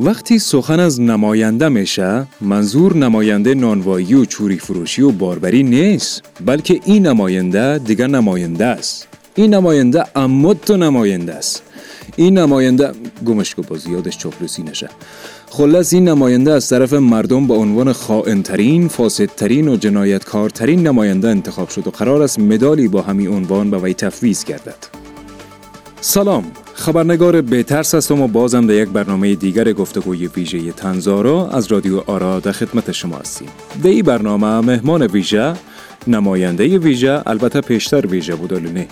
وقتی سخن از نماینده میشه منظور نماینده نانوایی و چوری فروشی و باربری نیست بلکه این نماینده دیگر نماینده است. این نماینده امت نماینده است. این نماینده گمش کو با زیادش چاپلوسی نشه. خلاص این نماینده از طرف مردم به عنوان خائنترین، فاسدترین و جنایتکارترین نماینده انتخاب شد و قرار است مدالی با همین عنوان به وی تفویض گردد. سلام، خبرنگار بهترس هستم و بازم در یک برنامه دیگر گفتگوی ویژه تنزارا از رادیو آرا در خدمت شما هستیم. در این برنامه مهمان ویژه، نماینده ویژه، البته پیشتر ویژه بود نه.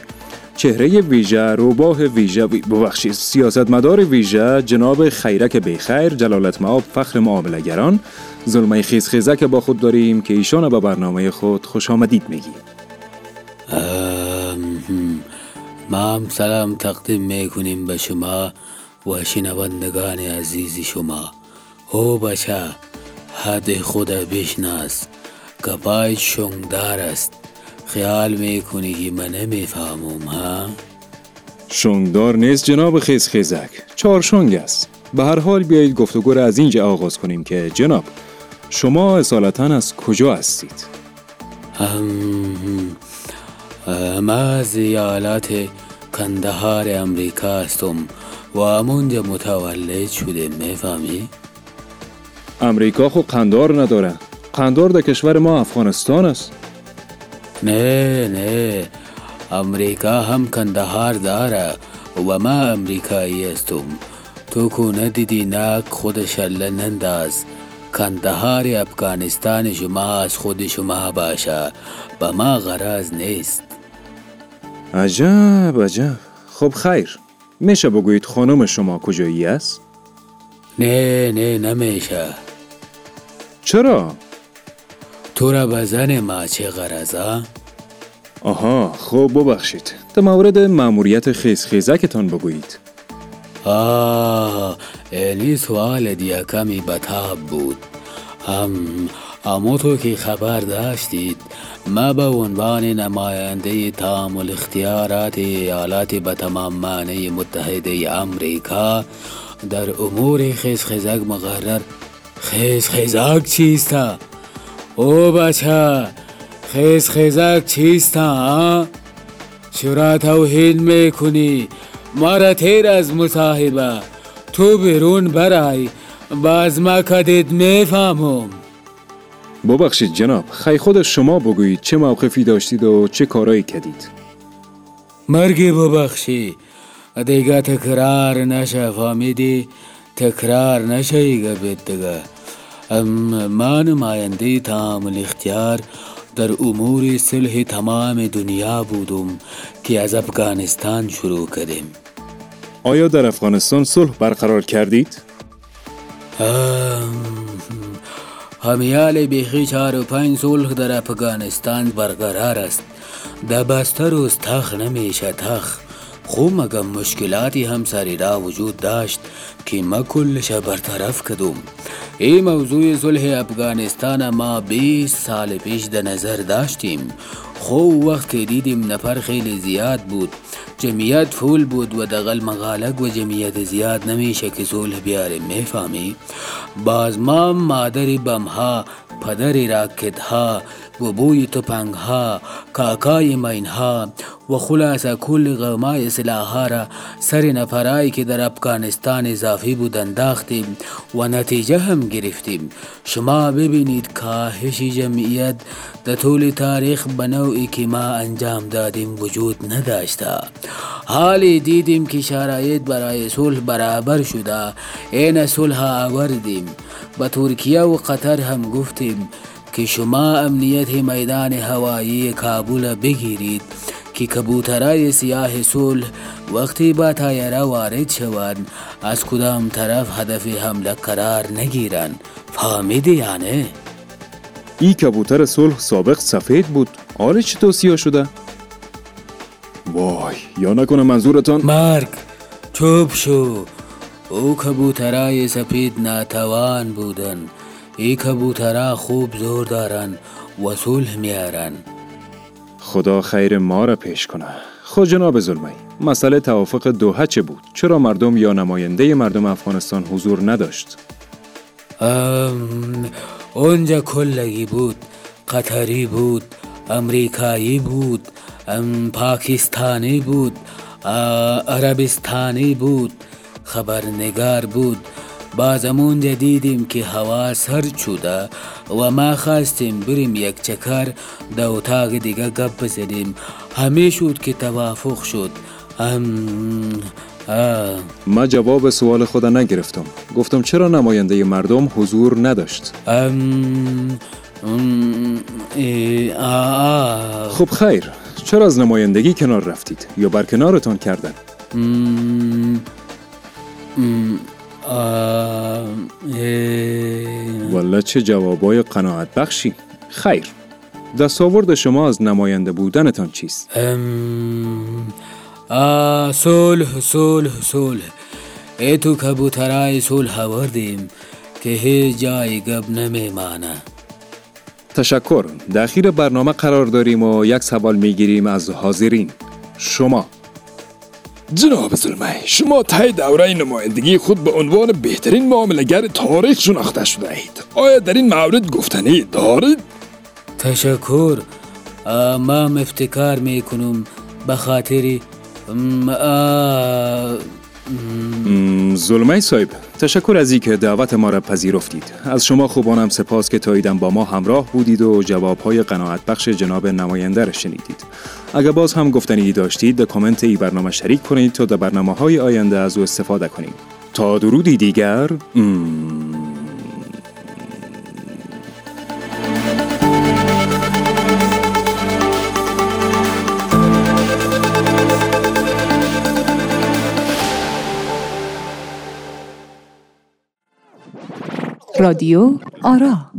چهره ویژه، روباه ویژه، ببخشید سیاستمدار ویژه، جناب خیرک بیخیر، جلالت معاب فخر معاملگران، ظلمه خیز خیزه که با خود داریم که ایشان به برنامه خود خوش آمدید میگیم. ما هم سلام تقدیم می‌کنیم به شما و شنوندگان عزیز شما. او بچه حد خود بشناس که پای شنگدار است. خیال می‌کنی که من نمی‌فهمم ها؟ شنگدار نیست جناب خیز خیزک. چهار شنگ است. به هر حال بیایید گفتگو را از اینجا آغاز کنیم که جناب شما اصالتا از کجا هستید؟ ما از ایالات کندهار امریکا هستم. و همونجا متولد شده می‌فهمی؟ امریکا خب قندار نداره. قندار در کشور ما افغانستان است. نه نه. امریکا هم کندهار داره و ما امریکایی هستم. تو کو ندیدی نک خود شله ننداز. کندهار افغانستان شما از خود شما باشه. به ما غراز نیست. عجب عجب. خب خیر. میشه بگویید خانم شما کجایی است؟ نه نه نمیشه. چرا؟ تو را به زن ما چه غرضه؟ آها خب ببخشید. در مورد مأموریت خیز خیزکتان بگویید. آه اینی سوال دیا کمی بتاب بود. هم اما تو که خبر داشتید. ما به عنوان نماینده تام اختیارات ایالات به تمام معنی متحده امریکا در امور خیز خیزک مقرر. خیز خیزک چیست او بچه خیز خیزک چیست ها؟ چرا توهین می‌کنی؟ مرا تیر از مصاحبه. تو بیرون برای باز ما کدید می‌فهمم ببخشید جناب خی خود شما بگویید چه موقفی داشتید و چه کارایی کردید. مرگی ببخشی. دیگه تکرار نشه فهمیدی؟ تکرار نشه ایگه بیت دیگه. ما نماینده تام الاختیار در امور صلح تمام دنیا بودم که از افغانستان شروع کردیم. آیا در افغانستان صلح برقرار کردید؟ همیال بیخی چار و پنج صلح در افغانستان برقرار است. در بسته روز تخ نمیشه تخ خوب مگم مشکلاتی هم سری را وجود داشت کلش برطرف کدوم. این موضوع صلح افغانستان ما 20 سال پیش در نظر داشتیم. خو وقت که دیدیم نفر خیلی زیاد بود. جمعیت فول بود و دقل مغالق و جمعیت زیاد نمیشه که صلح بیاره میفهمی؟ باز ما مادری بمها پدری راکت و بوی تپنگ ها کاکای مین ها و خلاصه کل غمای سلاح را سر نفرایی که در افغانستان اضافی بود انداختیم و نتیجه هم گرفتیم. شما ببینید کاهش جمعیت در طول تاریخ به نوعی که ما انجام دادیم وجود نداشته. حالی دیدیم که شرایط برای صلح برابر شده. این صلح آوردیم. به ترکیه و قطر هم گفتیم که شما امنیت میدان هوایی کابل بگیرید. که کبوترای سیاه صلح وقتی با تایره وارد شوند از کدام طرف هدف حمله قرار نگیرن فهمیدی یعنی؟ ای کبوتر صلح سابق سفید بود. آره چطور سیاه شده؟ وای یا نکنه منظورتان؟ مرگ چوب شو. او کبوترای سپید ناتوان بودن. ای کبوترا خوب زور دارن و صلح میارن. خدا خیر ما را پیش کنه خود جناب ظلمی مسئله توافق دوحه چه بود؟ چرا مردم یا نماینده مردم افغانستان حضور نداشت؟ اونجا کلگی بود قطری بود امریکایی بود پاکستانی بود عربستانی بود خبرنگار بود بازمون دیدیم که هوا سر چوده و ما خواستیم بریم یک چکر در اتاق دیگه گپ بزنیم. همه شد که توافق شد. ام... ما جواب سوال خدا نگرفتم. گفتم چرا نماینده مردم حضور نداشت؟ ام... خب خیر. چرا از نمایندگی کنار رفتید یا بر کنارتان کردن والا چه جوابای قناعت بخشی خیر. دستاورد شما از نماینده بودنتان چیست؟ صلح صلح صلح. ای تو کبوترای صلح آوردیم که هیچ جای گب نمیمانه. تشکر. در برنامه قرار داریم و یک سوال می‌گیریم از حاضرین. شما جناب ظلمه شما تای دوره نمایندگی خود به عنوان بهترین معاملگر تاریخ شناخته شده اید آیا در این مورد گفتنی دارید؟ تشکر ما افتکار می‌کنم به خاطر ظلمه صاحب تشکر از که دعوت ما را پذیرفتید. از شما خوبانم سپاس که تاییدم با ما همراه بودید و جوابهای قناعت بخش جناب نماینده را شنیدید. اگر باز هم گفتنی داشتید در کامنت ای برنامه شریک کنید تا در برنامه های آینده از او استفاده کنید تا درودی دیگر. رادیو آرا.